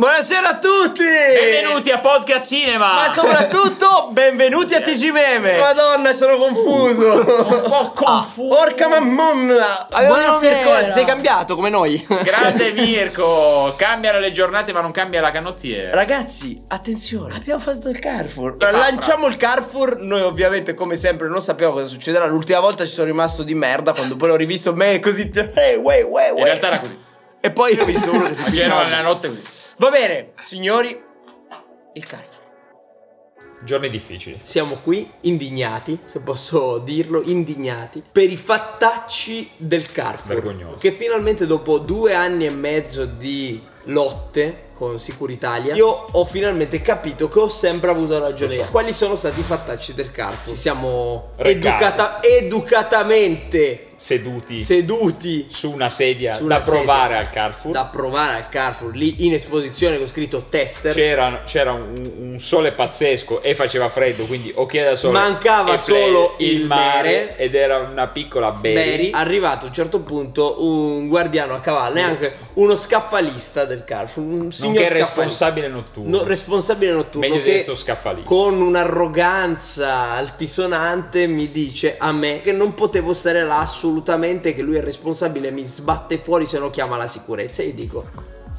Buonasera a tutti! Benvenuti a Podcast Cinema! Ma soprattutto benvenuti a TG Meme! Madonna, sono confuso! un po' confuso. Orca mamma! Avevamo Mirko, sei cambiato come noi. Grande Mirko! Cambiano le giornate ma non cambia la canottiera. Ragazzi, attenzione, abbiamo fatto il Carrefour. fa, Lanciamo il Carrefour. Noi, ovviamente, come sempre, non sappiamo cosa succederà. L'ultima volta ci sono rimasto di merda. Quando poi l'ho rivisto, me così. Hey, way, way, way. In realtà era così. E poi ho visto uno che si A Genova nella notte così. Va bene, signori, il Carrefour. Giorni difficili. Siamo qui indignati, se posso dirlo, indignati per i fattacci del Carrefour. Vergognoso. Che finalmente dopo due anni e mezzo di lotte con Sicuritalia, io ho finalmente capito che ho sempre avuto ragione. So. Quali sono stati i fattacci del Carrefour? Ci siamo educata- educatamente Seduti seduti su una sedia su da provare sedia al Carrefour. da provare al Carrefour lì in esposizione con scritto tester. C'era, c'era un, un sole pazzesco e faceva freddo, quindi occhiali da sole. Mancava e solo il mare mare. ed era una piccola berry. Berry, arrivato a un certo punto un guardiano a cavallo, neanche uno scaffalista del Carrefour, un signor Nonché responsabile notturno. No, responsabile notturno Meglio detto scaffalista. con un'arroganza altisonante mi dice a me che non potevo stare là assolutamente che lui è responsabile mi sbatte fuori se no chiama la sicurezza e io dico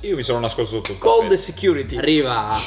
Io mi sono nascosto sotto call the tappeto. security arriva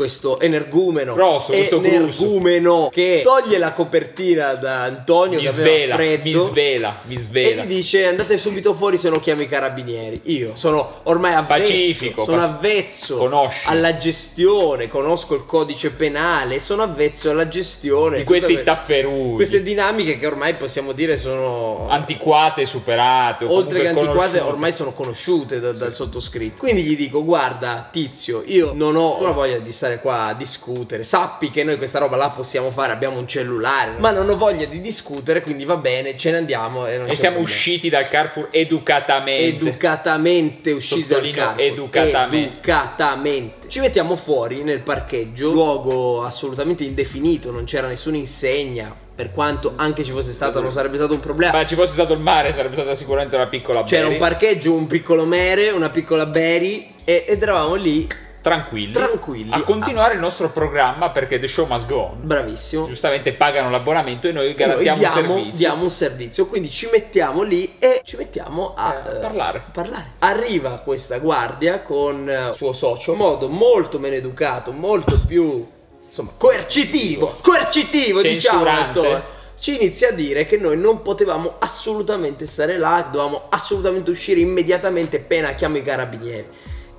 questo energumeno Grosso, questo energumeno che toglie la copertina da Antonio Mi che svela, freddo mi svela, mi e svela. gli dice andate subito fuori se no chiamo i carabinieri. Io sono ormai avvezzo, Pacifico, sono avvezzo Conosci. alla gestione, conosco il codice penale, sono avvezzo alla gestione Di questi que- tafferugli. Queste dinamiche che ormai possiamo dire sono antiquate, superate. oltre che antiquate conosciute. ormai sono conosciute da- dal sottoscritto. Quindi gli dico guarda tizio io non ho una voglia di stare qua a discutere, sappi che noi questa roba la possiamo fare, abbiamo un cellulare, ma non ho voglia di discutere quindi va bene, ce ne andiamo e E siamo usciti dal Carrefour educatamente. educatamente usciti dal Carrefour educatamente. educatamente ci mettiamo fuori nel parcheggio luogo assolutamente indefinito non c'era nessuna insegna per quanto anche ci fosse stata non sarebbe stato un problema Ma ci fosse stato il mare, sarebbe stata sicuramente una piccola c'era berry. un parcheggio un piccolo mere una piccola berry e- ed eravamo lì Tranquilli. Tranquilli. A continuare il nostro programma perché The Show Must Go On. bravissimo Giustamente pagano l'abbonamento e noi E noi garantiamo diamo, un servizio. diamo un servizio quindi ci mettiamo lì e ci mettiamo a Eh, eh, parlare. parlare. Arriva questa guardia con eh, suo socio, in modo molto meno educato, molto più insomma coercitivo, coercitivo diciamo. Dottore. Ci inizia a dire che noi non potevamo assolutamente stare là, dovevamo assolutamente uscire immediatamente appena chiamo i carabinieri.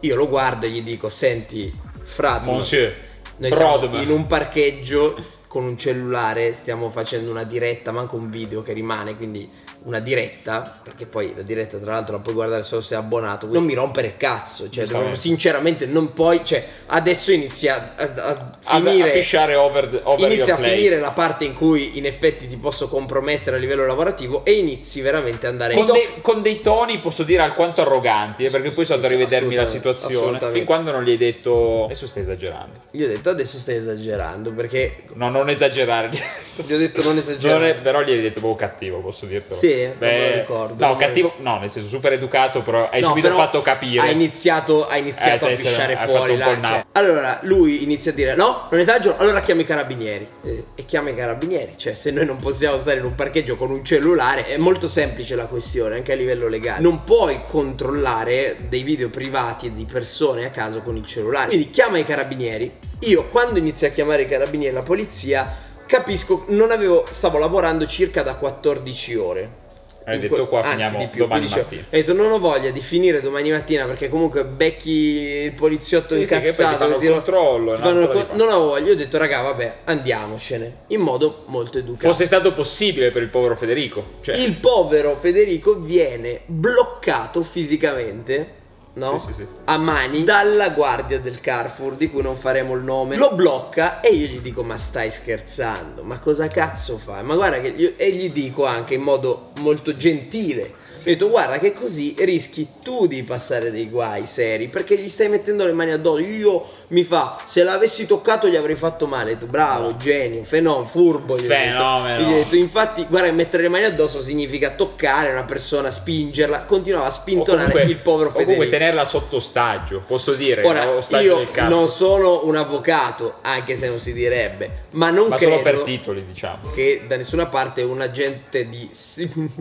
Io lo guardo e gli dico: Senti, frate, Monsieur. noi siamo Brodman. in un parcheggio con un cellulare, stiamo facendo una diretta, manco un video che rimane, quindi una diretta, perché poi la diretta tra l'altro la puoi guardare solo se è abbonato, non mi rompere il cazzo, cioè Giustamente. sinceramente non puoi, cioè adesso inizia a, a A, finire... a over, the- over Inizia a place. finire la parte in cui in effetti ti posso compromettere a livello lavorativo e inizi veramente ad andare Con, in dei, con dei toni posso dire alquanto arroganti, eh, perché poi sono andato a rivedermi la situazione. Fin quando non gli hai detto. Adesso stai esagerando. Io ho detto adesso stai esagerando perché No, non esagerare. gli ho detto non esagerare. Non è- però gli hai detto proprio cattivo, posso dirtelo. Sì, non me lo ricordo, No, cattivo, no, nel senso super educato, però hai No, subito però fatto capire. Ha iniziato, ha iniziato Eh, a pisciare fuori là, cioè. Allora lui inizia a dire no, non esagero, allora chiama i carabinieri. Eh, E chiama i carabinieri. Cioè, se noi non possiamo stare in un parcheggio con un cellulare, è molto semplice la questione, anche a livello legale. Non puoi controllare dei video privati di persone a caso con il cellulare. Quindi chiama i carabinieri. Io quando inizio a chiamare i carabinieri e la polizia, capisco, non avevo, stavo lavorando circa da 14 ore. Hai detto que- qua finiamo di più. domani dicevo- mattina. Ho detto non ho voglia di finire domani mattina perché comunque becchi il poliziotto Sì, sì, ti incazzato. fanno il tiro- controllo, ti fanno co- non ho voglia, ho detto raga vabbè andiamocene in modo molto educato. Fosse stato possibile per il povero Federico. Cioè, Il povero Federico viene bloccato fisicamente. No? Sì, sì, sì. A mani dalla guardia del Carrefour, di cui non faremo il nome. Lo blocca e io gli dico: Ma stai scherzando? Ma cosa cazzo fai? Ma guarda che. io- E gli dico anche in modo molto gentile. Ho detto: Guarda che così rischi tu di passare dei guai seri perché gli stai mettendo le mani addosso. Io mi fa: Se l'avessi toccato gli avrei fatto male. Tu, bravo, genio, fenomeno, furbo. gli ho detto. Fenomeno. Gli ho detto, infatti, guarda, mettere le mani addosso significa toccare una persona, spingerla. Continuava a spintonare comunque, il povero o comunque Federico. tenerla sotto ostaggio. Posso dire, Ora, io non sono un avvocato, anche se non si direbbe, ma non Ma credo solo per titoli, diciamo. che da nessuna parte un agente di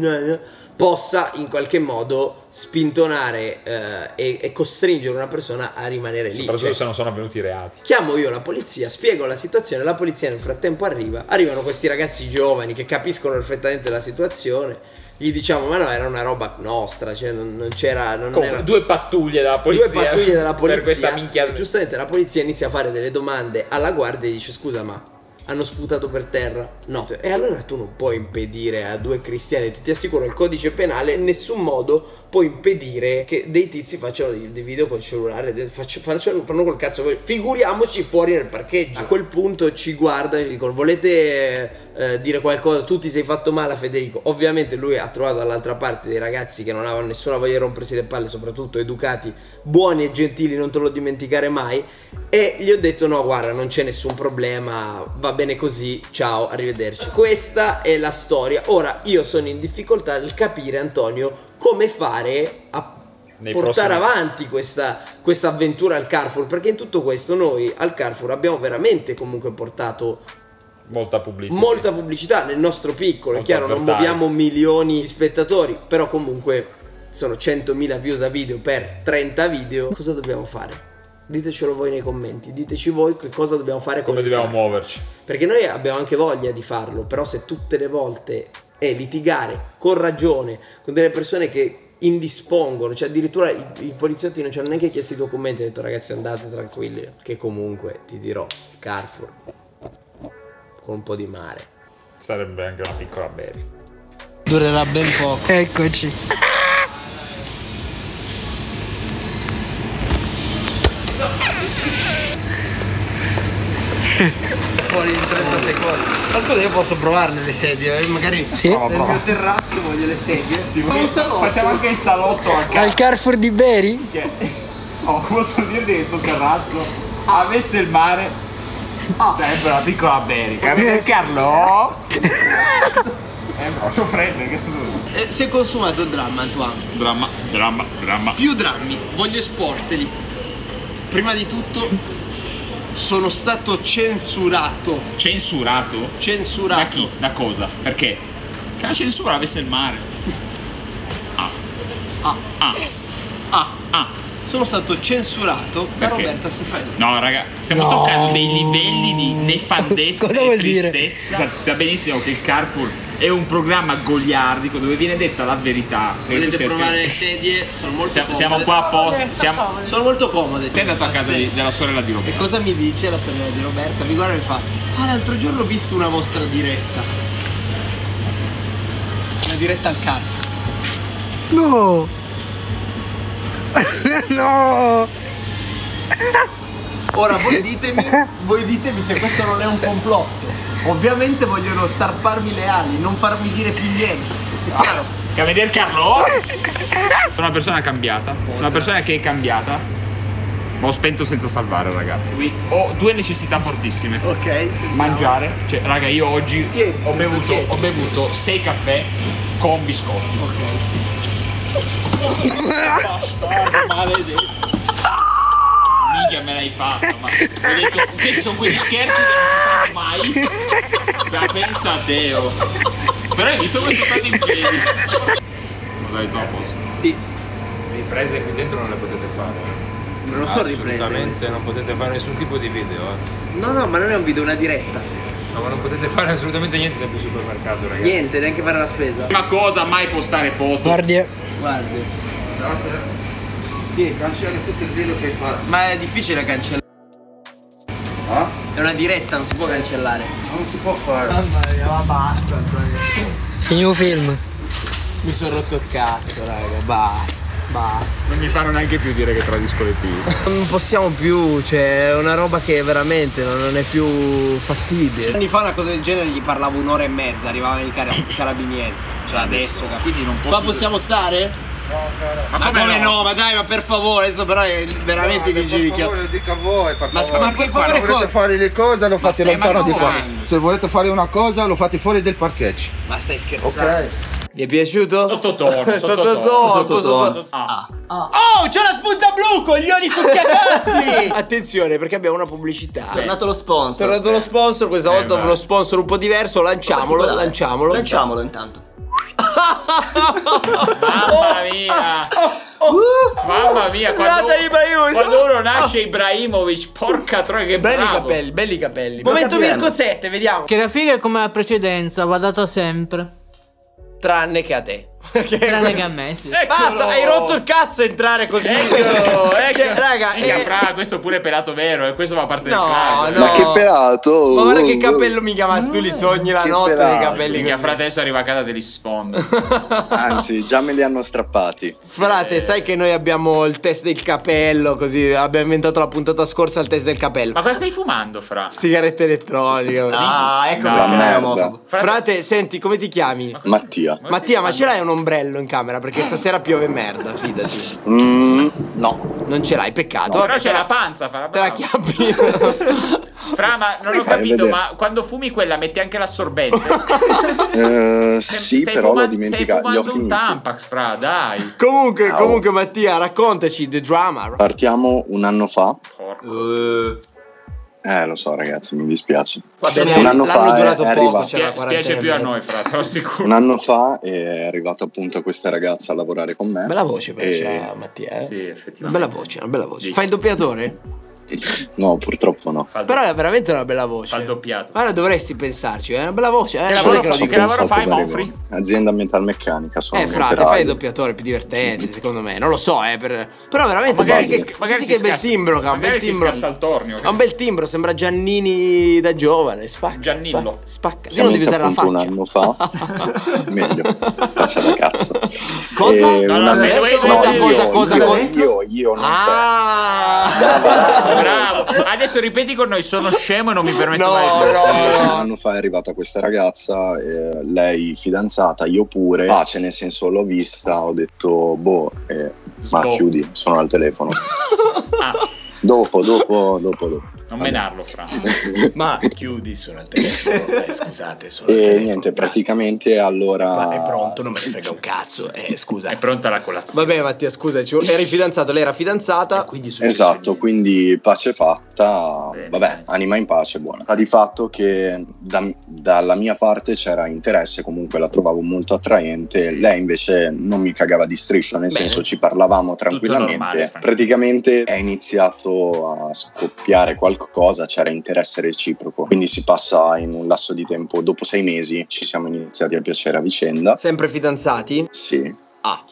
possa in qualche modo spintonare eh, e, e costringere una persona a rimanere lì. Soprattutto Cioè, se non sono avvenuti i reati. Chiamo io la polizia, spiego la situazione, la polizia nel frattempo arriva, arrivano questi ragazzi giovani che capiscono perfettamente la situazione, gli diciamo ma no era una roba nostra, cioè non, non c'era... Non Comunque, era... due pattuglie della polizia. Due pattuglie della polizia. Per questa minchia. Giustamente la polizia inizia a fare delle domande alla guardia e dice scusa ma hanno sputato per terra? No. E allora tu non puoi impedire a due cristiani, ti assicuro il codice penale, in nessun modo può impedire che dei tizi facciano dei, video col cellulare, facciano, fanno col cazzo. Figuriamoci fuori nel parcheggio. A quel punto ci guarda e gli dicono volete eh, dire qualcosa, tu ti sei fatto male a Federico. Ovviamente lui ha trovato dall'altra parte dei ragazzi che non avevano nessuna voglia di rompersi le palle, soprattutto educati, buoni e gentili, non te lo dimenticare mai. E gli ho detto no guarda non c'è nessun problema, va bene così, ciao, arrivederci. Questa è la storia. Ora io sono in difficoltà nel capire Antonio come fare a Nei portare prossimi- avanti questa, questa avventura al Carrefour perché in tutto questo noi al Carrefour abbiamo veramente comunque portato Molta pubblicità. molta pubblicità nel nostro piccolo, è Molto chiaro, non muoviamo milioni di spettatori, però comunque sono 100.000 views a video per 30 video. Cosa dobbiamo fare? Ditecelo voi nei commenti, diteci voi che cosa dobbiamo fare Come dobbiamo muoverci. Perché noi abbiamo anche voglia di farlo, però se tutte le volte è litigare con ragione con delle persone che indispongono, cioè addirittura i, i poliziotti non ci hanno neanche chiesto i documenti, hanno detto ragazzi andate tranquilli, che comunque ti dirò, il Carrefour con un po' di mare. Sarebbe anche una piccola berry. Durerà ben poco. Eccoci. Fuori in 30 secondi. Ma scusa, io posso provarne le sedie, eh? magari Sì. nel mio terrazzo voglio le sedie. Un salotto. Facciamo anche il salotto al Al Carrefour di Beri? Oh, posso dirti che sto terrazzo avesse il mare sarebbe una piccola berica. Vedi Carlo? Eh bro, c'ho freddo, che sto Eh, si è consumato il dramma, Antoine. Dramma, dramma, dramma. Più drammi, voglio esporteli. Prima di tutto, sono stato censurato. Censurato? Censurato. Da chi? Da cosa? Perché? Che la censura avesse il mare. Ah, Ah, ah, ah. ah. Sono stato censurato da Perché? Roberta Stefani. No, raga, stiamo No. toccando dei livelli di nefandezza Cosa e vuol dire? tristezza. Si sa benissimo che il Carrefour è un programma goliardico dove viene detta la verità. Stia provare le sedie? Sono molto Siamo, comode. siamo qua apposta. Siamo... Sono molto comode. Sei andato a casa di- della sorella di E Roberto. cosa mi dice la sorella di Roberta? Mi guarda e mi fa: Ah, l'altro giorno ho visto una vostra diretta. Una diretta al Carrefour. No! no! Ora voi ditemi, voi ditemi se questo non è un complotto. Ovviamente vogliono tarparmi le ali, non farmi dire più niente. È chiaro? Camerier Carlo? Una persona cambiata. Una persona che è cambiata. Ma ho spento senza salvare, ragazzi. Qui ho due necessità fortissime. Ok. Mangiare. Cioè, raga, io oggi Sì, ho, bevuto, sì. ho bevuto 6 caffè con biscotti. Bastardo maledetto. Minchia me l'hai fatta, ma ho detto, questi sono quegli scherzi che non mai. Ma pensa a te, oh. Però hai visto come sono stato in piedi. Dai, dopo. Sì, Riprese qui dentro non le potete fare. non lo so riprendere. Assolutamente non potete fare nessun tipo di video. eh. No, no, ma non è un video, è una diretta. No, ma non potete fare assolutamente niente del supermercato, ragazzi. Niente, neanche fare la spesa. Ma cosa mai postare foto? Guardi. Guardi. Sì, cancelli tutto il video che hai fatto. Ma è difficile cancellare. È una diretta, non si può cancellare. Non si può fare. Mamma mia, ma basta. New film. Mi sono rotto il cazzo, raga. Basta. Basta. Non mi fanno neanche più dire che tradisco le pile. Non possiamo più, cioè è una roba che veramente non, è più fattibile. Anni fa una cosa del genere gli parlavo un'ora e mezza, arrivavano i, i carabinieri. Cioè adesso? Quindi non posso. Ma possiamo stare? Ma Ma come, come no? no? Ma dai, ma per favore, adesso però è veramente No, vigili per che. favore, lo dico a voi, per Ma, favore. ma per Se favore volete cosa? fare le cose lo fate lontano di qua. Se volete fare una cosa lo fate fuori del parcheggio. Ma stai scherzando? Ok? Vi è piaciuto? Sottotono, Sottotono, sottotono. sottotono. Ah. Oh, c'è la spunta blu, coglioni succhiacazzi! Attenzione, perché abbiamo una pubblicità. È tornato lo sponsor. È tornato lo sponsor, questa Eh, volta vai. uno sponsor un po' diverso, lanciamolo, lanciamolo. Lanciamolo intanto. Mamma mia! Mamma mia, quando, quando uno nasce Ibrahimovic, porca troia che Belli bravo. capelli, belli capelli. Momento Mirko 7, vediamo. Che la figa è come la precedenza, va data sempre. Tranne che a te. Tranne che a me, sì. Basta, hai rotto il cazzo a entrare così. Eccolo, ecco. Cioè, raga, Mica, eh, fra, questo pure è pelato vero, e questo fa parte del No, clan. no. Ma che pelato! Ma guarda che capello mica, ma tu li sogni la Che notte pelato. dei capelli così. fra adesso arriva a casa te li sfondo. Anzi, già me li hanno strappati. Frate, sai che noi abbiamo il test del capello, così abbiamo inventato la puntata scorsa il test del capello. Ma cosa stai fumando, fra? Sigarette elettroniche. Ah, ecco No. perché La è merda. omofobo. Frate, senti, come ti chiami? Mattia. Mattia, ma ce l'hai un ombrello in camera? Perché stasera piove merda, fidati. Mm, no. Non ce l'hai, peccato. Però c'è la panza, fra. Te la bravo. chiappi. Fra, ma non ho fai capito, vedere? ma quando fumi quella metti anche l'assorbente? Eh, Stai- sì, stai però fuma- l'ho dimenticato. Stai Li ho fumando un finiti. Tampax, fra, dai. comunque, Ciao. comunque, Mattia, raccontaci the drama. Partiamo un anno fa. Porco. Eh, lo so, ragazzi, mi dispiace. Bene, Un anno fa è- poco, arrivato. Spia- spiace più a noi, fra, te lo assicuro. Un anno fa è arrivata appunto questa ragazza a lavorare con me. Bella voce però E- Mattia, eh. Sì, Una effettivamente. bella voce, una bella voce. Dici. Fai il doppiatore? No, purtroppo no. Fa il Però è veramente una bella voce. Fa il doppiato. Guarda, dovresti pensarci, è una bella voce. Eh, Che lavoro fa- che lavoro fai, Monfri? Azienda metalmeccanica, sono Eh, frate, fai il doppiatore più divertente, secondo me. Non lo so, eh. per- Però veramente Magari, senti si, che, magari senti si che bel timbro, che ha un bel timbro. il tornio. Ha un bel timbro, sembra Giannini da giovane. Spacca. Giannillo. Spacca. Sì, non devi usare la faccia. un anno fa meglio faccia da cazzo Cosa? E No, un no, no, cosa, cosa, io, cosa? io, io non Ah! Bravo. Adesso ripeti con noi, sono scemo e non mi permetto No, mai di no, no. un anno fa è arrivata questa ragazza eh, lei fidanzata io pure pace nel senso l'ho vista ho detto boh eh, ma chiudi sono al telefono. Ah, dopo dopo dopo dopo non menarlo, fra. Ma chiudi, sono al telefono. Eh, scusate, sono e telefono. niente praticamente allora Ma è pronto, non me ne frega un cazzo. Eh, scusa. È pronta la colazione. Vabbè, Mattia, scusa, ci- eri fidanzato, lei era fidanzata. Quindi Esatto, quindi pace fatta, Bene, vabbè, bene. anima in pace, buona. Ma di fatto che da- dalla mia parte c'era interesse, comunque la trovavo molto attraente, lei invece non mi cagava di striscio, nel Bene. senso ci parlavamo tranquillamente. normale. Praticamente è iniziato a scoppiare qualcosa, c'era interesse reciproco, quindi si passa in un lasso di tempo, dopo sei mesi ci siamo iniziati a piacere a vicenda. Sempre fidanzati? Sì, Ah.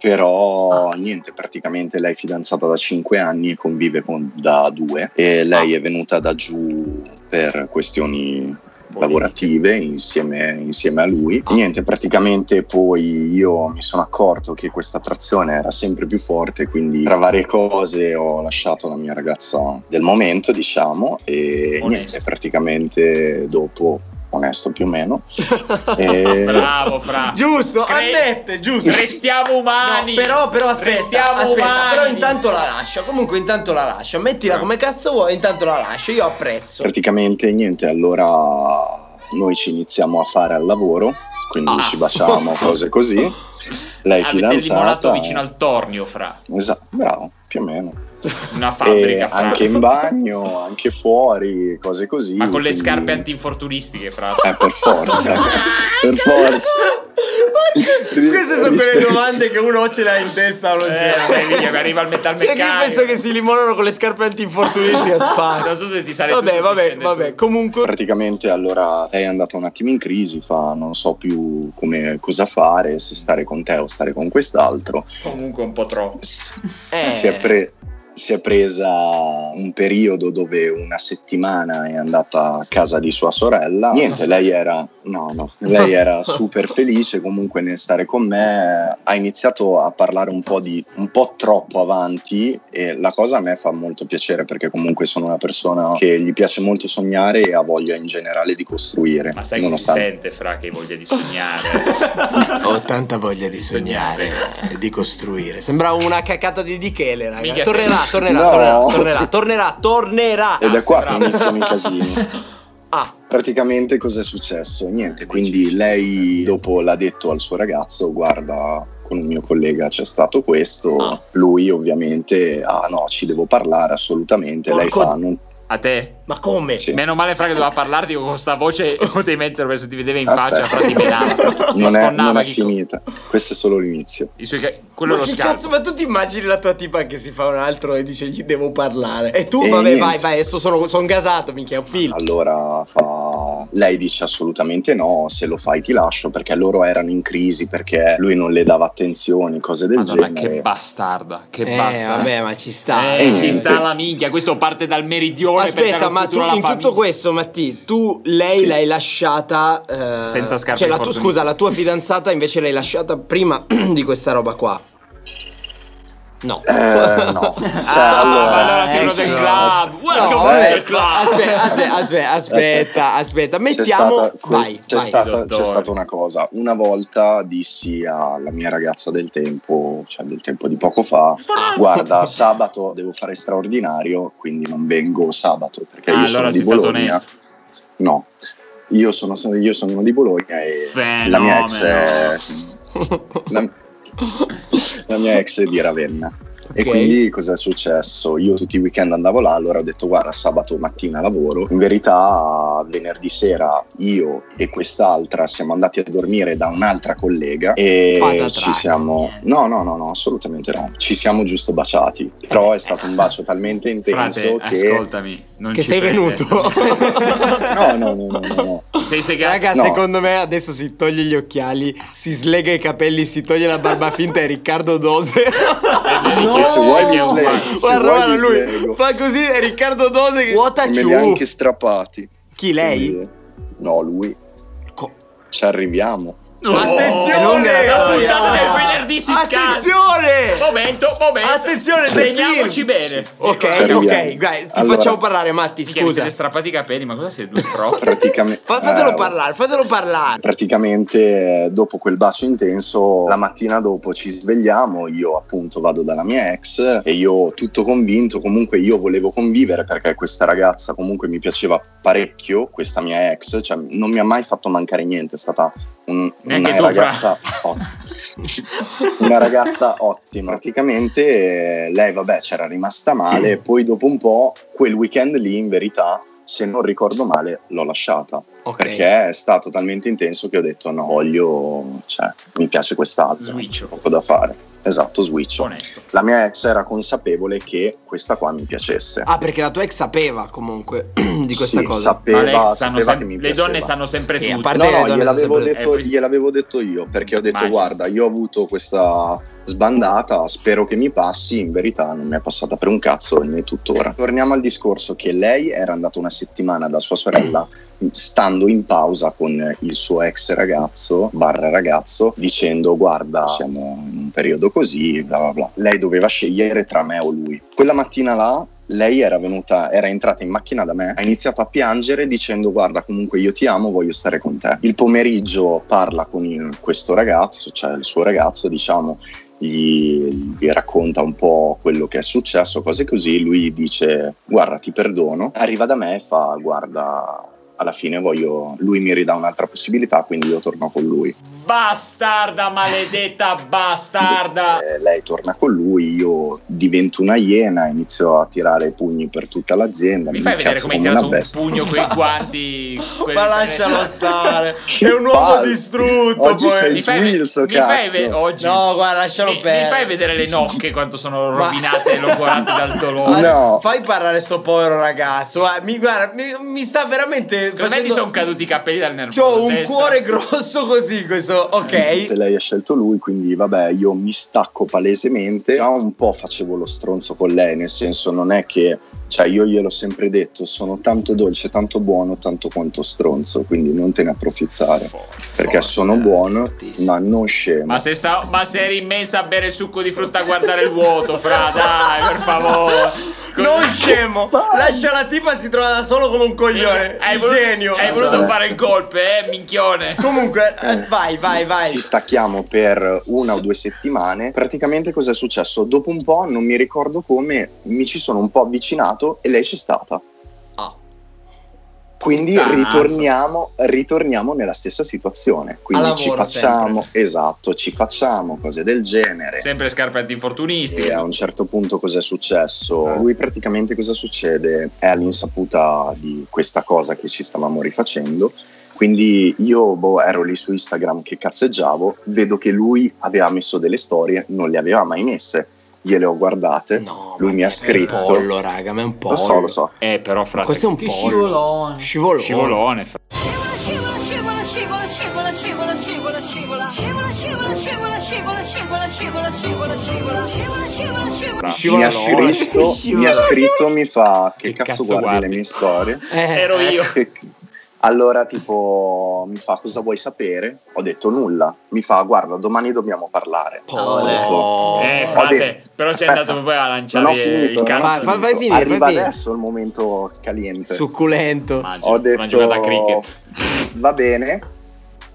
però niente, praticamente lei è fidanzata da 5 anni e convive con- da 2 e lei è venuta da giù per questioni lavorative insieme, insieme a lui. Niente, praticamente poi io mi sono accorto che questa attrazione era sempre più forte, quindi tra varie cose ho lasciato la mia ragazza del momento, diciamo, e Onesto. niente, praticamente dopo onesto più o meno. e... Bravo, fra. Giusto, Cre- ammette, giusto. Restiamo umani. No, però, però aspetta, Restiamo aspetta, umani. però intanto la lascia. Comunque intanto la lascia. Mettila come cazzo vuoi, intanto la lascio. Io apprezzo. Praticamente niente, allora noi ci iniziamo a fare al lavoro, quindi Ah. ci baciamo, cose così. Lei Avete limonato fidanzata. vicino al tornio, fra. Esatto, bravo, più o meno. Una fabbrica, fra. anche in bagno, anche fuori, cose così. Ma con le quindi- scarpe antinfortunistiche, fra. Eh, per forza, per forza. Queste sono quelle domande che uno ce l'ha in testa o non ce Eh, l'ha. minchia, mi arriva il C'è chi metalmeccanico. penso che si limonano con le scarpe antinfortunisti a sparo. Non so se ti sarei Vabbè, vabbè, vabbè. tu. Comunque, Praticamente allora lei è andata un attimo in crisi, fa non so più come cosa fare, se stare con te o stare con quest'altro. Comunque un po' troppo. eh, Si, è pre- si è presa un periodo dove una settimana è andata a casa di sua sorella. Niente, lei era, no, no, lei era super felice comunque nel stare con me. Ha iniziato a parlare un po' di un po' troppo avanti e la cosa a me fa molto piacere perché comunque sono una persona che gli piace molto sognare e ha voglia in generale di costruire. Ma sai che si nonostante- sente, Fra, che hai voglia di sognare. ho tanta voglia di sognare e di costruire. Sembrava una cacata di Dichele, raga. Minchia, Tornerà, tornerà, No. tornerà, tornerà, tornerà, tornerà. Ed è qua che iniziano i casini. Ah, Praticamente cos'è successo? Niente, quindi lei dopo l'ha detto al suo ragazzo, guarda, con un mio collega c'è stato questo, Ah. lui ovviamente, ah no, ci devo parlare assolutamente, lei Porco- fa, non, A te? ma come? Sì. Meno male Fra che doveva parlarti con questa voce o ti mettere perché se ti vedeva in Aspetta. faccia, Fra ti menava. Non è, non è finita, questo è solo l'inizio. ca- quello è Ma lo che scarto. cazzo, ma tu ti immagini la tua tipa che si fa un altro e dice gli devo parlare? E tu, E vabbè, niente. vai, vai, adesso sono, sono gasato, minchia, è un film. Allora fa... lei dice assolutamente no, se lo fai ti lascio perché loro erano in crisi, perché lui non le dava attenzioni, cose del Madonna, genere. che bastarda, che Eh, bastarda. vabbè, ma ci sta. Eh, Eh, ci sta la minchia, questo parte dal meridione Aspetta, ma tu in tutto famiglia. questo, Matti, tu lei Sì. l'hai lasciata. eh, Senza scarpe Cioè, la infortunistiche. scusa, la tua fidanzata invece l'hai lasciata prima di questa roba qua. No. Eh, no, cioè, Ah, allora, allora sei uno eh, del club. Welcome No, club. Aspetta, aspetta, aspetta, aspetta, aspetta. C'è Mettiamo. stata, que- vai, c'è, vai. stata, c'è stata una cosa. Una volta dissi alla mia ragazza del tempo, cioè del tempo di poco fa, guarda, sabato devo fare straordinario, quindi non vengo sabato perché Ah, io allora sono sei di stato Bologna. No, io sono, io sono di Bologna e la mia ex è, la, la mia ex di Ravenna. E Ok. quindi cos'è successo? Io tutti i weekend andavo là, allora ho detto guarda sabato mattina lavoro. In verità venerdì sera io e quest'altra siamo andati a dormire da un'altra collega e ci siamo... No, no, no, no, assolutamente no. Ci siamo giusto baciati. Però è stato un bacio talmente intenso Frate, che... ascoltami. Non Che ci sei venuto. No, no, no, no, no, no. Sei segato. Raga, No. secondo me adesso si toglie gli occhiali, si slega i capelli, si toglie la barba finta e Riccardo Dose. Che se vuoi mi No, slego, guarda, guarda mi lui slego. fa così e Riccardo Dose che vuota E me li ha anche strappati. Chi lei? Quindi- No, lui. Co- Ci arriviamo. Attenzione! lunga la puntata del venerdì si Attenzione! Momento, momento. Attenzione, Film. bene. Ok, ok, dai, ti Allora- facciamo parlare, Matti, Minchia, mi scusa. siete strappati i capelli, ma cosa siete due fro? Praticamente. Fa- fatelo eh, parlare, fatelo parlare. Praticamente dopo quel bacio intenso, la mattina dopo ci svegliamo, io appunto vado dalla mia ex e io tutto convinto, comunque io volevo convivere perché questa ragazza comunque mi piaceva parecchio, questa mia ex, cioè non mi ha mai fatto mancare niente, è stata un- una ragazza una ragazza ottima. Praticamente lei vabbè c'era rimasta male, poi dopo un po' quel weekend lì in verità se non ricordo male l'ho lasciata Ok. perché è stato talmente intenso che ho detto no voglio cioè mi piace quest'altro Switcho. poco da fare esatto switch Onesto. la mia ex era consapevole che questa qua mi piacesse Ah, perché la tua ex sapeva comunque di questa Sì, cosa. sapeva, sapeva sem- che mi le piaceva. donne sanno sempre Sì, a tutto. parte- No, che le no, gliel'avevo sempre- detto, eh, gliel'avevo detto io perché ho detto Immagino. guarda io ho avuto questa sbandata spero che mi passi in verità non mi è passata per un cazzo né tuttora torniamo al discorso che lei era andata una settimana da sua sorella stando in pausa con il suo ex ragazzo barra ragazzo dicendo guarda siamo in un periodo così bla bla bla. Lei doveva scegliere tra me o lui. Quella mattina là lei era venuta, era entrata in macchina da me, ha iniziato a piangere dicendo guarda comunque io ti amo, voglio stare con te. Il pomeriggio parla con questo ragazzo, cioè il suo ragazzo, diciamo, gli, gli racconta un po' quello che è successo, cose così, lui dice guarda ti perdono, arriva da me e fa guarda alla fine voglio, lui mi ridà un'altra possibilità, quindi io torno con lui. Bastarda, maledetta bastarda. Eh, lei torna con lui, io divento una iena, inizio a tirare pugni per tutta l'azienda. Mi fai vedere come hai tirato un bestia. pugno con i guanti? Ma lascialo stare. È un uomo palle. distrutto. Oggi poi. sei Mi fai, mi fai ve- oggi No, guarda, lascialo mi, mi perdere. fai vedere le nocche quanto sono rovinate e logorate dal dolore. No. Fai parlare sto povero ragazzo. Guarda, mi, guarda, mi, mi sta veramente. Secondo me ti sono caduti i capelli dal nervoso. C'ho un testa. cuore grosso così. Questo, Se ok. lei ha scelto lui, quindi vabbè, io mi stacco palesemente. Già un po' facevo lo stronzo con lei, nel senso non è che, cioè io gliel'ho sempre detto, sono tanto dolce, tanto buono, tanto quanto stronzo, quindi non te ne approfittare. perché sono buono, ma non scemo. Ma se, sta, ma se eri in messa a bere il succo di frutta a guardare il vuoto, fra, dai, per favore. Non scemo. Lascia la tipa, si trova da solo come un coglione. Hai Il voluto, genio. hai voluto fare il golpe, eh, minchione. Comunque, eh, vai, vai, vai. Ci stacchiamo per una o due settimane. Praticamente cos'è successo? Dopo un po', non mi ricordo come, mi ci sono un po' avvicinato e lei c'è stata. Quindi ritorniamo, ritorniamo nella stessa situazione. Quindi Al ci lavoro facciamo, esatto, ci facciamo cose del genere. Sempre scarpetti infortunistici. E a un certo punto cos'è successo? Lui praticamente cosa succede? È all'insaputa di questa cosa che ci stavamo rifacendo. Quindi io boh, ero lì su Instagram che cazzeggiavo, vedo che lui aveva messo delle storie, non le aveva mai messe. Gliele ho guardate, No, lui mi ha è un scritto. pollo, raga, ma è un pollo. Lo so, lo so. Eh, però, frate, Questo è un pollo. scivolone. Scivolone. scivolone. fra-. Mi ha scritto, mi ha scritto, mi fa che, Che cazzo, cazzo guardi, guardi?" le mie storie? Eh, Ero io. Allora, tipo, mi fa cosa vuoi sapere? Ho detto nulla. Mi fa, guarda, domani dobbiamo parlare. Ho detto, Eh, Ho frate, detto- però sei aspetta, andato poi a non ho lanciare finito. il cazzo. Vai, vai, vai finire, Arriva vai finire. adesso il momento caliente. Succulento. Immagino, Ho detto, cricket. va bene.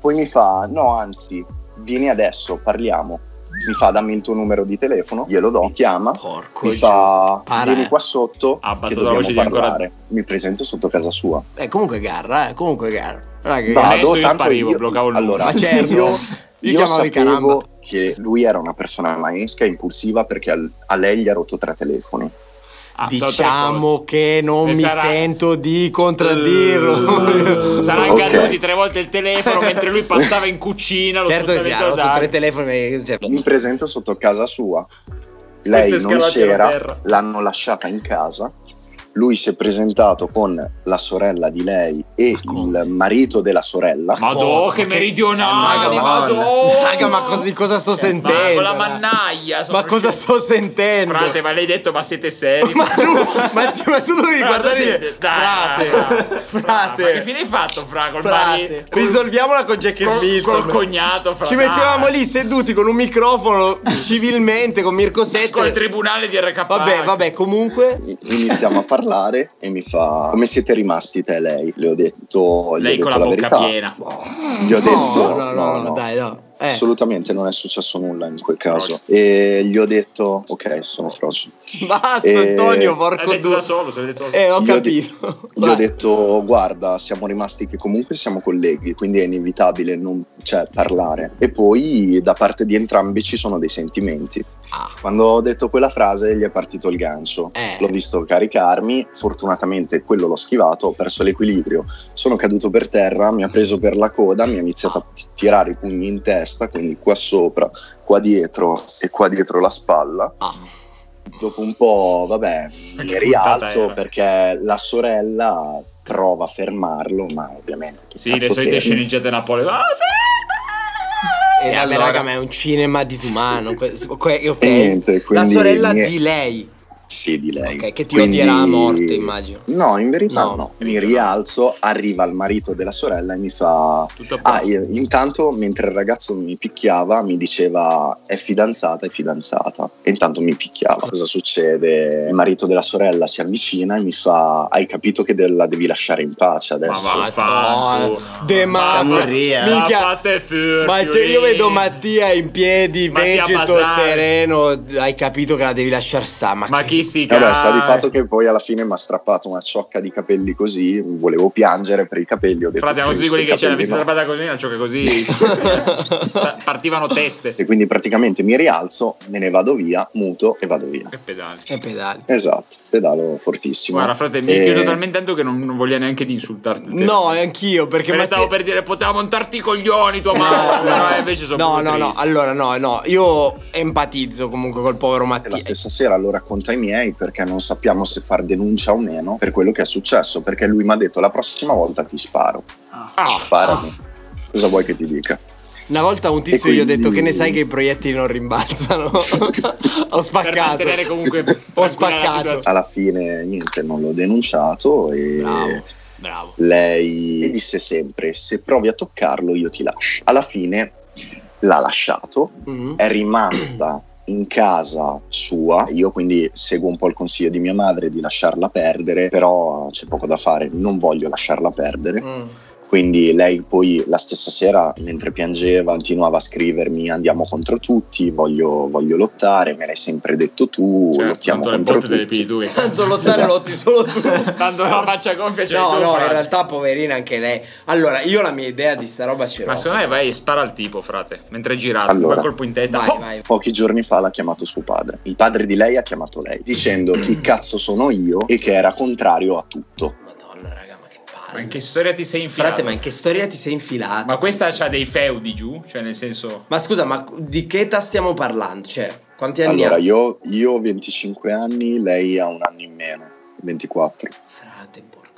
Poi mi fa, no, anzi, vieni adesso, parliamo. Mi fa, dammi il tuo numero di telefono, glielo do, chiama. Porco Mi fa, Para. vieni qua sotto Ha che abbassato la dobbiamo voce di ancora- parlare. Mi presento sotto casa sua. Eh, comunque garra, eh, comunque garra. Raga, Va. garra. Adesso io tanto sparivo, bloccavo il Allora, numero. Certo. io, Io io chiamavo i caramba. sapevo che lui era una persona maesca e impulsiva perché al- a lei gli ha rotto tre telefoni. Ah, Diciamo che non E mi sarà- sento di contraddirlo. cose. Saranno Ok. caduti tre volte il telefono mentre lui passava in cucina. Lo certo che sì, ha spostamento rotto tre telefoni. cioè, Mi presento sotto casa sua. Lei è non c'era, l'hanno lasciata in casa. Lui si è presentato con la sorella di lei e il marito della sorella. Madò, che Ma meridionale, madò. Raga, ma cosa, di cosa sto Ma sentendo? con la mannaia. Ma cosa sto sentendo? Frate, ma l'hai detto, ma siete seri? Ma tu, ma, tu- ma tu dovevi Frate, guardare siete- dai, frate, frate, Ma che fine hai fatto, fra? Col frate. col- Risolviamola con Jack e col- Smith. col cognato, fra, Ci mettevamo lì seduti con un microfono civilmente con Mirko Sette. Col tribunale di RK. Vabbè, vabbè, comunque. Iniziamo a parlare e mi fa: Come siete rimasti te e lei? Le ho detto, gli Lei ho con detto la la, bocca verità. piena. Gli ho detto: no, no, no, no, dai, no. Eh. Assolutamente non è successo nulla in quel caso. E gli ho detto: Ok, sono frocio. Basta, Eh, Antonio, porco detto due. da solo, se detto solo. Eh, ho Gli ho de- capito. Gli ho detto: Guarda, siamo rimasti che comunque siamo colleghi, quindi è inevitabile non, cioè, parlare. E poi da parte di entrambi ci sono dei sentimenti. Ah. Quando ho detto quella frase gli è partito il gancio. Eh. L'ho visto caricarmi, fortunatamente quello l'ho schivato, ho perso l'equilibrio, sono caduto per terra, mi ha preso per la coda, mi ha iniziato a t- tirare i pugni in testa, quindi qua sopra, qua dietro e qua dietro la spalla. Ah. Dopo un po', vabbè, mi rialzo perché la sorella prova a fermarlo, ma ovviamente... Sì, le solite fermi? sceneggiate napoleone. Ah, Eh, sì! vabbè, allora- raga, ma è un cinema disumano. que- que- ok. E niente, La sorella è- di lei. Sì, di lei. Ok, che ti Quindi- odierà a morte, immagino. No, in verità No. no. Mi rialzo, arriva il marito della sorella e mi fa... Tutto a Ah, io- intanto mentre il ragazzo mi picchiava mi diceva è fidanzata, è fidanzata. E intanto mi picchiava. Cosa succede? Il marito della sorella si avvicina e mi fa hai capito che de- la devi lasciare in pace Ma adesso? vaffanculo. De mafia. Ma Minchia. Ma cioè, io vedo Mattia in piedi, Mattia vegeto, Basari. sereno. Hai capito che la devi lasciare sta. Ma, Ma chi Caratteristica. Vabbè, sta di fatto che poi alla fine mi ha strappato una ciocca di capelli così, volevo piangere per i capelli, ho detto Frate, tutti "Questi quelli che c'è la capelli vista no". strappata così, una ciocca così. partivano teste. E quindi praticamente mi rialzo, me ne vado via, muto e vado via. E pedali. E pedali. Esatto, pedalo fortissimo. Guarda, frate, mi hai E- chiuso talmente tanto che non, non voglio neanche di insultarti. No, e anch'io perché Me Matteo- stavo per dire, poteva montarti i coglioni tua mamma. No, invece sono No, no, no, allora no, no, io empatizzo comunque col povero E la Mattia. stessa sera lo racconto ai miei perché non sappiamo se far denuncia o meno per quello che è successo. Perché lui mi ha detto la prossima volta ti sparo. Ah, Sparami. Cosa vuoi che ti dica? Una volta a un tizio E gli ho quindi- detto che ne sai che i proiettili non rimbalzano. Ho per spaccato. mantenere comunque Ho spaccato. Alla fine niente, non l'ho denunciato e Bravo, bravo. lei disse sempre se provi a toccarlo io ti lascio. Alla fine l'ha lasciato, Mhm. è rimasta in casa sua, io quindi seguo un po' il consiglio di mia madre di lasciarla perdere, però c'è poco da fare, non voglio lasciarla perdere. Mm. Quindi lei poi la stessa sera, mentre piangeva, continuava a scrivermi andiamo contro tutti, voglio, voglio lottare, me l'hai sempre detto tu, Certo, lottiamo contro tutti. tu. Tanto lottare lotti solo tu. Tanto la faccia gonfia c'è No, tu, no, in frate. realtà poverina anche lei. Allora, io la mia idea di sta roba ce l'ho. Ma secondo me vai e spara al tipo, frate. Mentre è girato, Allora. un colpo in testa. Vai, Oh! vai. Pochi giorni fa l'ha chiamato suo padre. Il padre di lei ha chiamato lei, dicendo chi cazzo sono io e che era contrario a tutto. Ma palle. in che storia ti sei infilato? Frate, ma in che storia ti sei infilato? Ma questa c'ha dei feudi giù? Cioè, nel senso. Ma scusa, ma di che età stiamo parlando? Cioè, quanti anni Allora, ha? io, io ho 25 anni, lei ha un anno in meno, 24.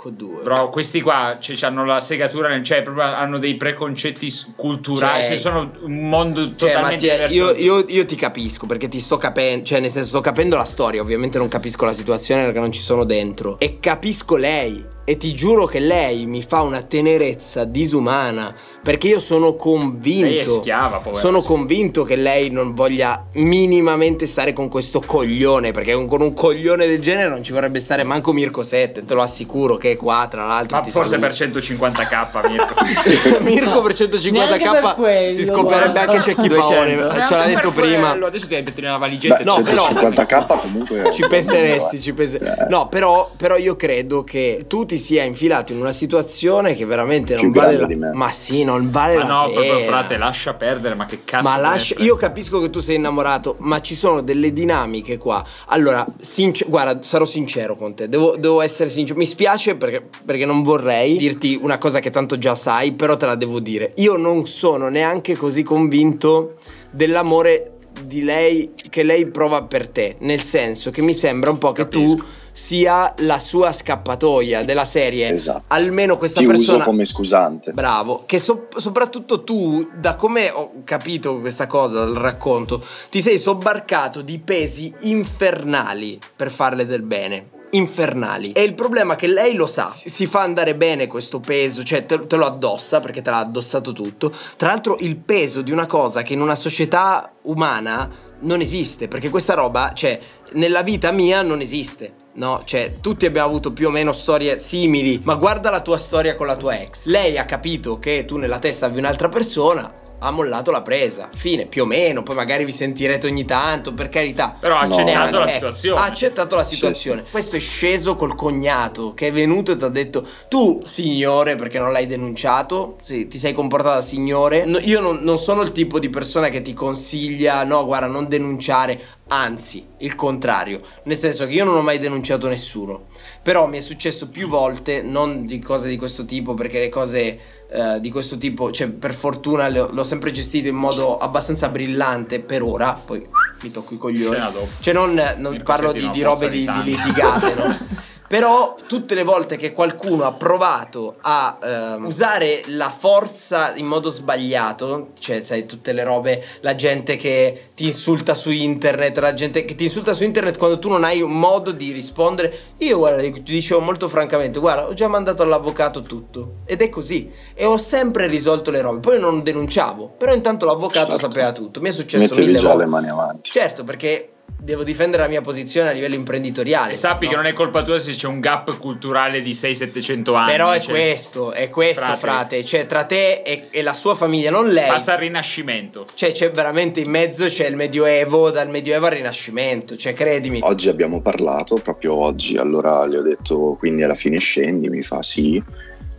Frate, porco due. Bro, questi qua cioè, hanno la segatura nel. Cioè, proprio hanno dei preconcetti culturali. Cioè- Cioè, sono un mondo Cioè, totalmente Mattia, diverso. io, io- io ti capisco perché ti sto capendo, cioè, nel senso, sto capendo la storia. Ovviamente non capisco la situazione perché non ci sono dentro. E capisco lei. E ti giuro che lei mi fa una tenerezza disumana. Perché io sono convinto. Lei è schiava, povera. Sono convinto che lei non voglia minimamente stare con questo coglione. Perché con un coglione del genere non ci vorrebbe stare manco Mirko 7. Te lo assicuro che è qua, tra l'altro. Ma ti forse saluto. per 150k, Mirko. Mirko per 150k Neanche per quello, si scoprirebbe anche Cecchi Paone. 200. Ce l'ha detto prima. quello. Adesso ti hai messo nella valigetta. Beh, no, però- 150k comunque... Ci penseresti, ci pense- Eh. No, però, però io credo che tu ti sia infilato in una situazione che veramente non vale la di me. Ma sì, non vale Ma la no, pena. proprio frate, lascia perdere, ma che cazzo. Ma lascia, io capisco che tu sei innamorato, ma ci sono delle dinamiche qua. Allora, sincer- guarda, sarò sincero con te, devo, devo essere sincero. Mi spiace perché, perché non vorrei dirti una cosa che tanto già sai, però te la devo dire. Io non sono neanche così convinto dell'amore di lei che lei prova per te, nel senso che mi sembra un po' che tu Capisco. Sia la sua scappatoia della serie. Esatto. Almeno questa Ti persona uso come scusante. Bravo, che so- soprattutto tu, da come ho capito questa cosa dal racconto, ti sei sobbarcato di pesi infernali per farle del bene. Infernali. E il problema è che lei lo sa, si fa andare bene questo peso, cioè te, te lo addossa perché te l'ha addossato tutto. Tra l'altro il peso di una cosa che in una società umana non esiste, perché questa roba, cioè, nella vita mia non esiste. No, cioè, tutti abbiamo avuto più o meno storie simili, ma guarda la tua storia con la tua ex. Lei ha capito che tu nella testa avevi un'altra persona, ha mollato la presa. Fine, più o meno, poi magari vi sentirete ogni tanto, per carità. Però ha No, accettato la Eh, situazione. Ha accettato la situazione. Questo è sceso col cognato che è venuto e ti ha detto: Tu, signore, perché non l'hai denunciato, sì, ti sei comportato da signore. No, io non, non sono il tipo di persona che ti consiglia: No, guarda, non denunciare. Anzi, il contrario. Nel senso che io non ho mai denunciato nessuno. Però mi è successo più volte, non di cose di questo tipo, perché le cose eh, di questo tipo, cioè, per fortuna le ho- l'ho sempre gestito in modo abbastanza brillante per ora. Poi mi tocco i coglioni. Dopo. Cioè, non, non parlo di, di robe di, di litigate, no? Però tutte le volte che qualcuno ha provato a ehm, usare la forza in modo sbagliato, cioè sai tutte le robe, la gente che ti insulta su internet, la gente che ti insulta su internet quando tu non hai un modo di rispondere, io guarda, ti dicevo molto francamente, guarda, ho già mandato all'avvocato tutto ed è così e ho sempre risolto le robe, poi non denunciavo, però intanto l'avvocato Certo. sapeva tutto, mi è successo Mettevi mille volte. le mani avanti. Certo, perché devo difendere la mia posizione a livello imprenditoriale. E sappi no? che non è colpa tua se c'è un gap culturale di 600-700 anni. Però è cioè, questo, è questo, Frate. frate. Cioè, tra te e, e la sua famiglia, non lei. Passa al rinascimento. Cioè, c'è veramente in mezzo c'è il Medioevo, dal Medioevo al Rinascimento. Cioè, credimi. Oggi abbiamo parlato, proprio oggi, allora le ho detto quindi alla fine scendi, mi fa sì,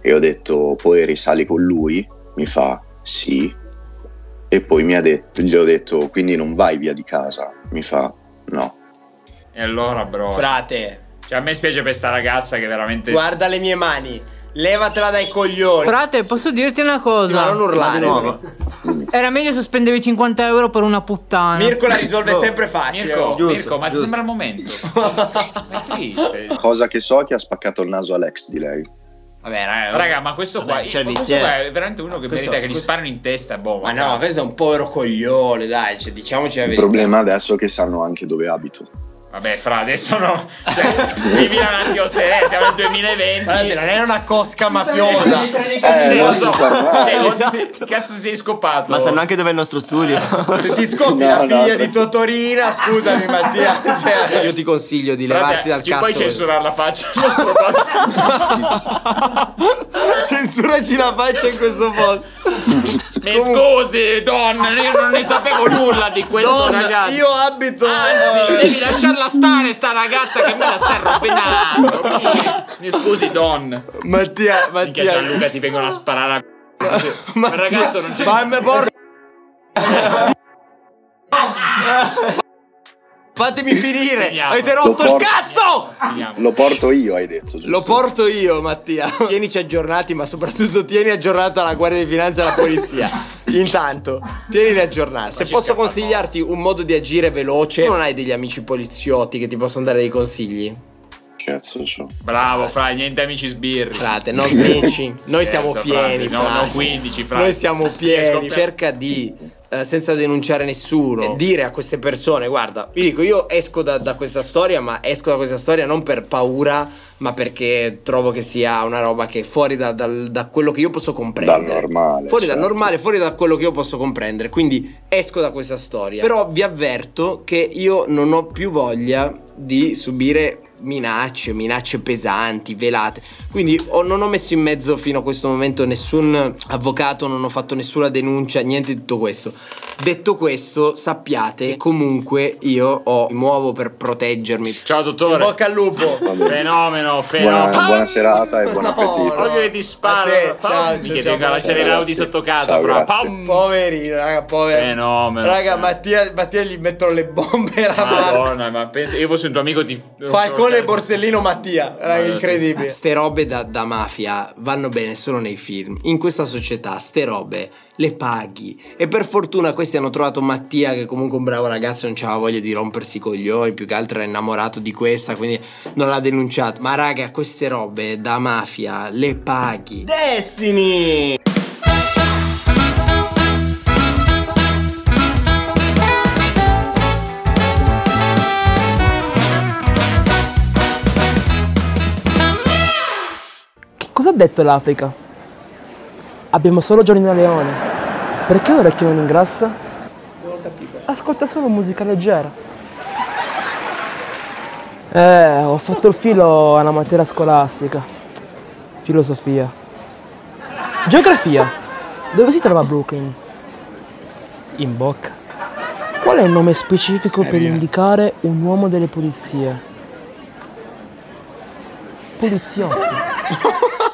e ho detto poi risali con lui, mi fa sì, e poi mi ha detto, gli ho detto quindi non vai via di casa, mi fa no. E allora, bro. Frate, Cioè, a me spiace per sta ragazza che veramente. guarda le mie mani. Levatela dai coglioni. Frate, posso dirti una cosa? Sì, ma non urlare. Nuovo. Era meglio se spendevi 50 euro per una puttana. Mirko la risolve Oh. sempre facile. Mirko. Giusto, Mirko, ma ti sembra il momento? ma è triste. Cosa che so che ha spaccato il naso all'ex di lei. Vabbè, raga. Raga, ma questo qua, Vabbè, cioè, ma questo qua è veramente uno che Questo- merita che gli questo- sparano in testa. Boh, Ma no, questo è un povero coglione, dai, cioè, diciamoci la Il verità. problema adesso è che sanno anche dove abito. Vabbè, fra adesso no. Cioè, vivi un attimo sereno, siamo nel 2020. Guardate, non è una cosca mafiosa. Eh, non lo si so. Cioè, o ti- che cazzo sei scopato? Ma sanno anche dove è il nostro studio. Se ti scoppi No, la figlia no. di Totorina, scusami Mattia. Cioè, io ti consiglio di Frate, levarti dal ci cazzo. puoi censurare la faccia al nostro podcast? Censuraci la faccia in questo posto. Mi scusi, Don, io non ne sapevo nulla di questo Donna, ragazzo. io abito. Anzi, devi lasciarla stare sta ragazza che me la sta rovinando. Mi scusi, Don. Mattia, Minchia Mattia. Gianluca ti vengono a sparare a... Ma ragazzo non c'è- Fammi porco. Fatemi finire. Finiamo. Avete rotto Lo il cazzo! Finiamo. Lo porto io, hai detto, giusto? Lo porto io, Mattia. Tienici aggiornati, ma soprattutto tieni aggiornata la Guardia di Finanza e la polizia. Intanto, tienili aggiornati. Se posso consigliarti un modo di agire veloce, non hai degli amici poliziotti che ti possono dare dei consigli? Cazzo, c'ho. Bravo, fra, niente amici sbirri. Frate, no snitching. Noi Scherzo, siamo frate. pieni, No, frate. no, 15, frate. Noi siamo pieni. Cerca di, eh, senza denunciare nessuno, dire a queste persone: Guarda, vi dico, io esco da, da questa storia, ma esco da questa storia non per paura, ma perché trovo che sia una roba che è fuori da, dal- da quello che io posso comprendere. Dal normale, Fuori dal certo. normale, fuori da quello che io posso comprendere. Quindi esco da questa storia. Però vi avverto che io non ho più voglia di subire minacce, minacce pesanti, velate. Quindi ho- non ho messo in mezzo fino a questo momento nessun avvocato, non ho fatto nessuna denuncia, niente di tutto questo. Detto questo, sappiate che comunque io ho, mi muovo per proteggermi. Ciao, dottore. In bocca al lupo. Fenomeno, fenomeno. Buona, buona serata e buon No, appetito. Proprio che ti sparo. te, ciao, Mi ciao, chiedo ciao, di lasciare l'Audi sotto casa, Ciao. Poverino, raga, povero. Fenomeno. Raga, Mattia, Mattia gli mettono le bombe alla mano. Madonna, ma penso, io fossi un tuo amico ti... Falcone e Borsellino Mattia, Eh, incredibile. Ste robe da, da mafia vanno bene solo nei film. In questa società, ste robe le paghi. E per fortuna questi hanno trovato Mattia, che comunque un bravo ragazzo, non c'aveva voglia di rompersi i coglioni, più che altro era innamorato di questa, quindi non l'ha denunciato. Ma raga, queste robe da mafia le paghi. Destiny! Detto l'Africa? Abbiamo solo giorni da leone. Perché l'orecchio non ingrassa? Ascolta solo musica leggera. Eh, ho fatto il filo alla materia scolastica. Filosofia. Geografia. Dove si trova Brooklyn? In bocca. Qual è il nome specifico per indicare un uomo delle pulizie? Poliziotto.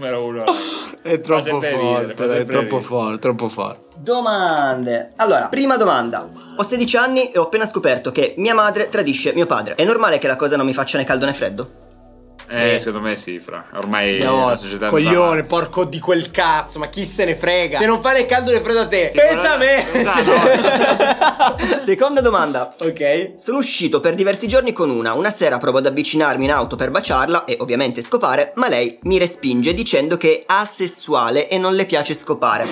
Numero uno. È troppo ridere, forte, fa è troppo ridere. forte, troppo forte. Domande. Allora, prima domanda. Ho 16 anni e ho appena scoperto che mia madre tradisce mio padre. È normale che la cosa non mi faccia né caldo né freddo? Eh, secondo me sì, fra. Ormai No, la società coglione, porco di quel cazzo, ma chi se ne frega? Se non fa né caldo né freddo a te, pensa a me. Seconda domanda. ok. Sono uscito per diversi giorni con una. Una sera provo ad avvicinarmi in auto per baciarla e ovviamente scopare, ma lei mi respinge dicendo che è asessuale e non le piace scopare.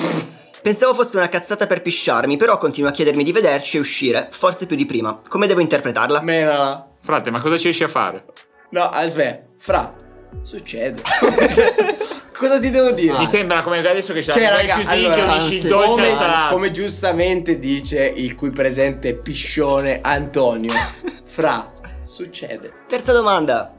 Pensavo fosse una cazzata per pisciarmi, però continua a chiedermi di vederci e uscire, forse più di prima. Come devo interpretarla? Menala. Frate, ma cosa ci riesci a fare? No, aspetta, fra. Succede. Cosa ti devo dire? Mi sembra come adesso che c'è Cioè, la raga, chiusi che allora, unisci il dolce come, al salato. come giustamente dice il qui presente piscione Antonio, fra, succede. Terza domanda.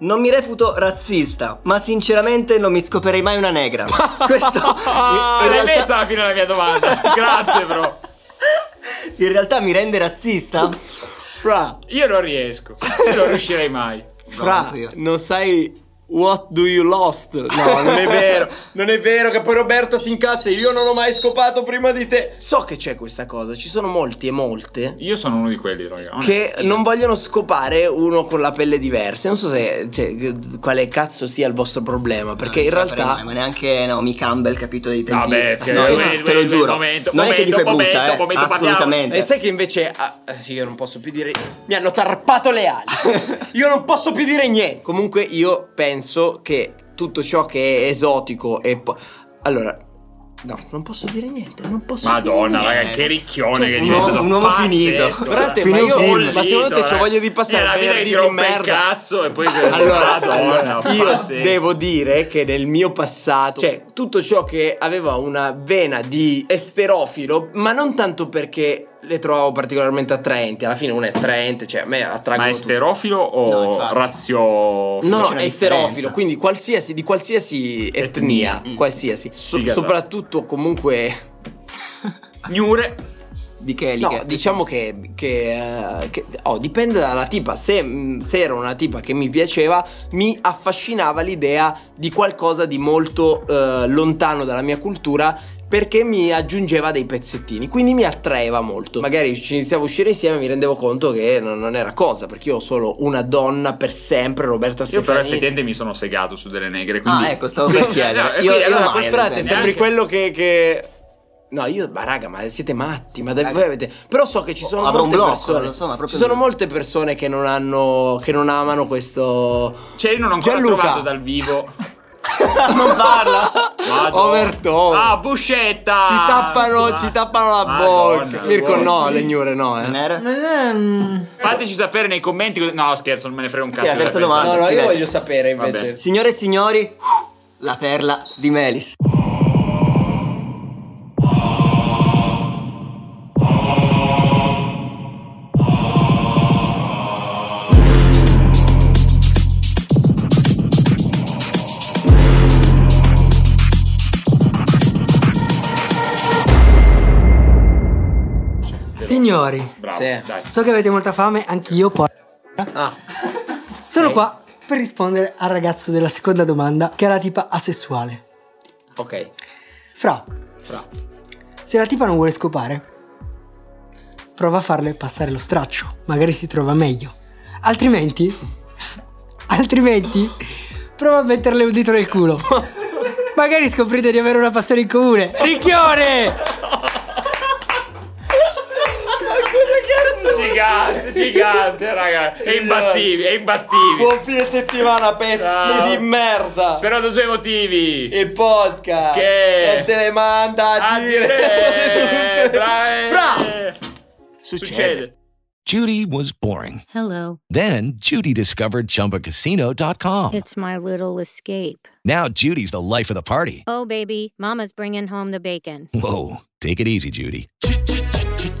Non mi reputo razzista, ma sinceramente non mi scoperei mai una negra. Questo in, l'hai realtà, messa alla fine la mia domanda. Grazie, bro. in realtà mi rende razzista. Fra, Io non riesco. Io non riuscirei mai. Fra, non sai what do you lost? No, non è vero. Non è vero che poi Roberto si incazza. Io non ho mai scopato prima di te. So che c'è questa cosa. Ci sono molti e molte Io sono uno di quelli, raga. che non vogliono scopare uno con la pelle diversa. Non so se cioè, quale cazzo sia il vostro problema. Perché in la farei realtà. mai, ma neanche Naomi Campbell, capito dei tempi. Vabbè, No, che- no, momento, te lo giuro. momento, non è che dico è momento, brutta, eh, momento, assolutamente. E sai che invece. ah, eh, sì, io non posso più dire. Mi hanno tarpato le ali. io non posso più dire niente. Comunque, io penso che tutto ciò che è esotico e. po- allora. No, non posso dire niente. Non posso Madonna, dire raga, che ricchione Cioè, che è un uomo- pazzesco, finito. Frate, ma io- bollito, ma secondo te eh. voglia di passare un vita venerdì di merda? cazzo e poi Allora, Madonna, io pazzesco. devo dire che nel mio passato, cioè tutto ciò che aveva una vena di esterofilo, ma non tanto perché le trovavo particolarmente attraenti, alla fine uno è attraente, cioè a me attraggono Ma è tutti. esterofilo o razio? No, no, è esterofilo, quindi qualsiasi, di qualsiasi etnia, Mm. qualsiasi. So- soprattutto comunque... Gnure. Di che No, diciamo che, che, eh, che- oh, dipende dalla tipa. Se, mm, se era una tipa che mi piaceva, mi affascinava l'idea di qualcosa di molto eh, lontano dalla mia cultura. Perché mi aggiungeva dei pezzettini, quindi mi attraeva molto. Magari ci iniziavo a uscire insieme e mi rendevo conto che non, non era cosa, perché io ho solo una donna per sempre, Roberta Io però Stefani. effettivamente mi sono segato su delle negre, quindi... Ah, ecco, stavo per chiedere. Io- io allora, mai, frate. Sembri neanche- quello che, che- No, io, ma raga, ma siete matti, ma da- voi avete... Però so che ci sono Avrò un molte blocco, persone... so, ci sono lui. molte persone che non hanno... che non amano questo... Cioè, io non ho ancora Gianluca. trovato dal vivo... non parla! Madonna. Overtone! Ah, buscetta! Ci tappano, ci tappano la bocca. Mirko, no, sì. le gnure no, eh. Era? Fateci sapere nei commenti. No, scherzo, non me ne frega un Sì, cazzo. la terza domanda. No, no, io voglio sapere invece. Vabbè. Signore e signori, la perla di Melis. Signori, Bravo, Sì. dai. so che avete molta fame, anch'io poi. Ah, Sono Ok. qua per rispondere al ragazzo della seconda domanda, che è la tipa asessuale. ok. Fra, Fra. se la tipa non vuole scopare, prova a farle passare lo straccio, magari si trova meglio. Altrimenti, altrimenti, prova a metterle un dito nel culo. Magari scoprite di avere una passione in comune. Ricchione! Gigante, gigante, raga. È imbattibile, è imbattibile. Buon fine settimana, pezzi Ciao. di merda. Sperato due motivi. Il podcast. Che- E te le manda a, A dire. dire. Fra. Succede. Judy was boring. Hello. Then Judy discovered ChumbaCasino.com. It's my little escape. Now Judy's the life of the party. Oh, baby, Mama's bringing home the bacon. Whoa, take it easy, Judy.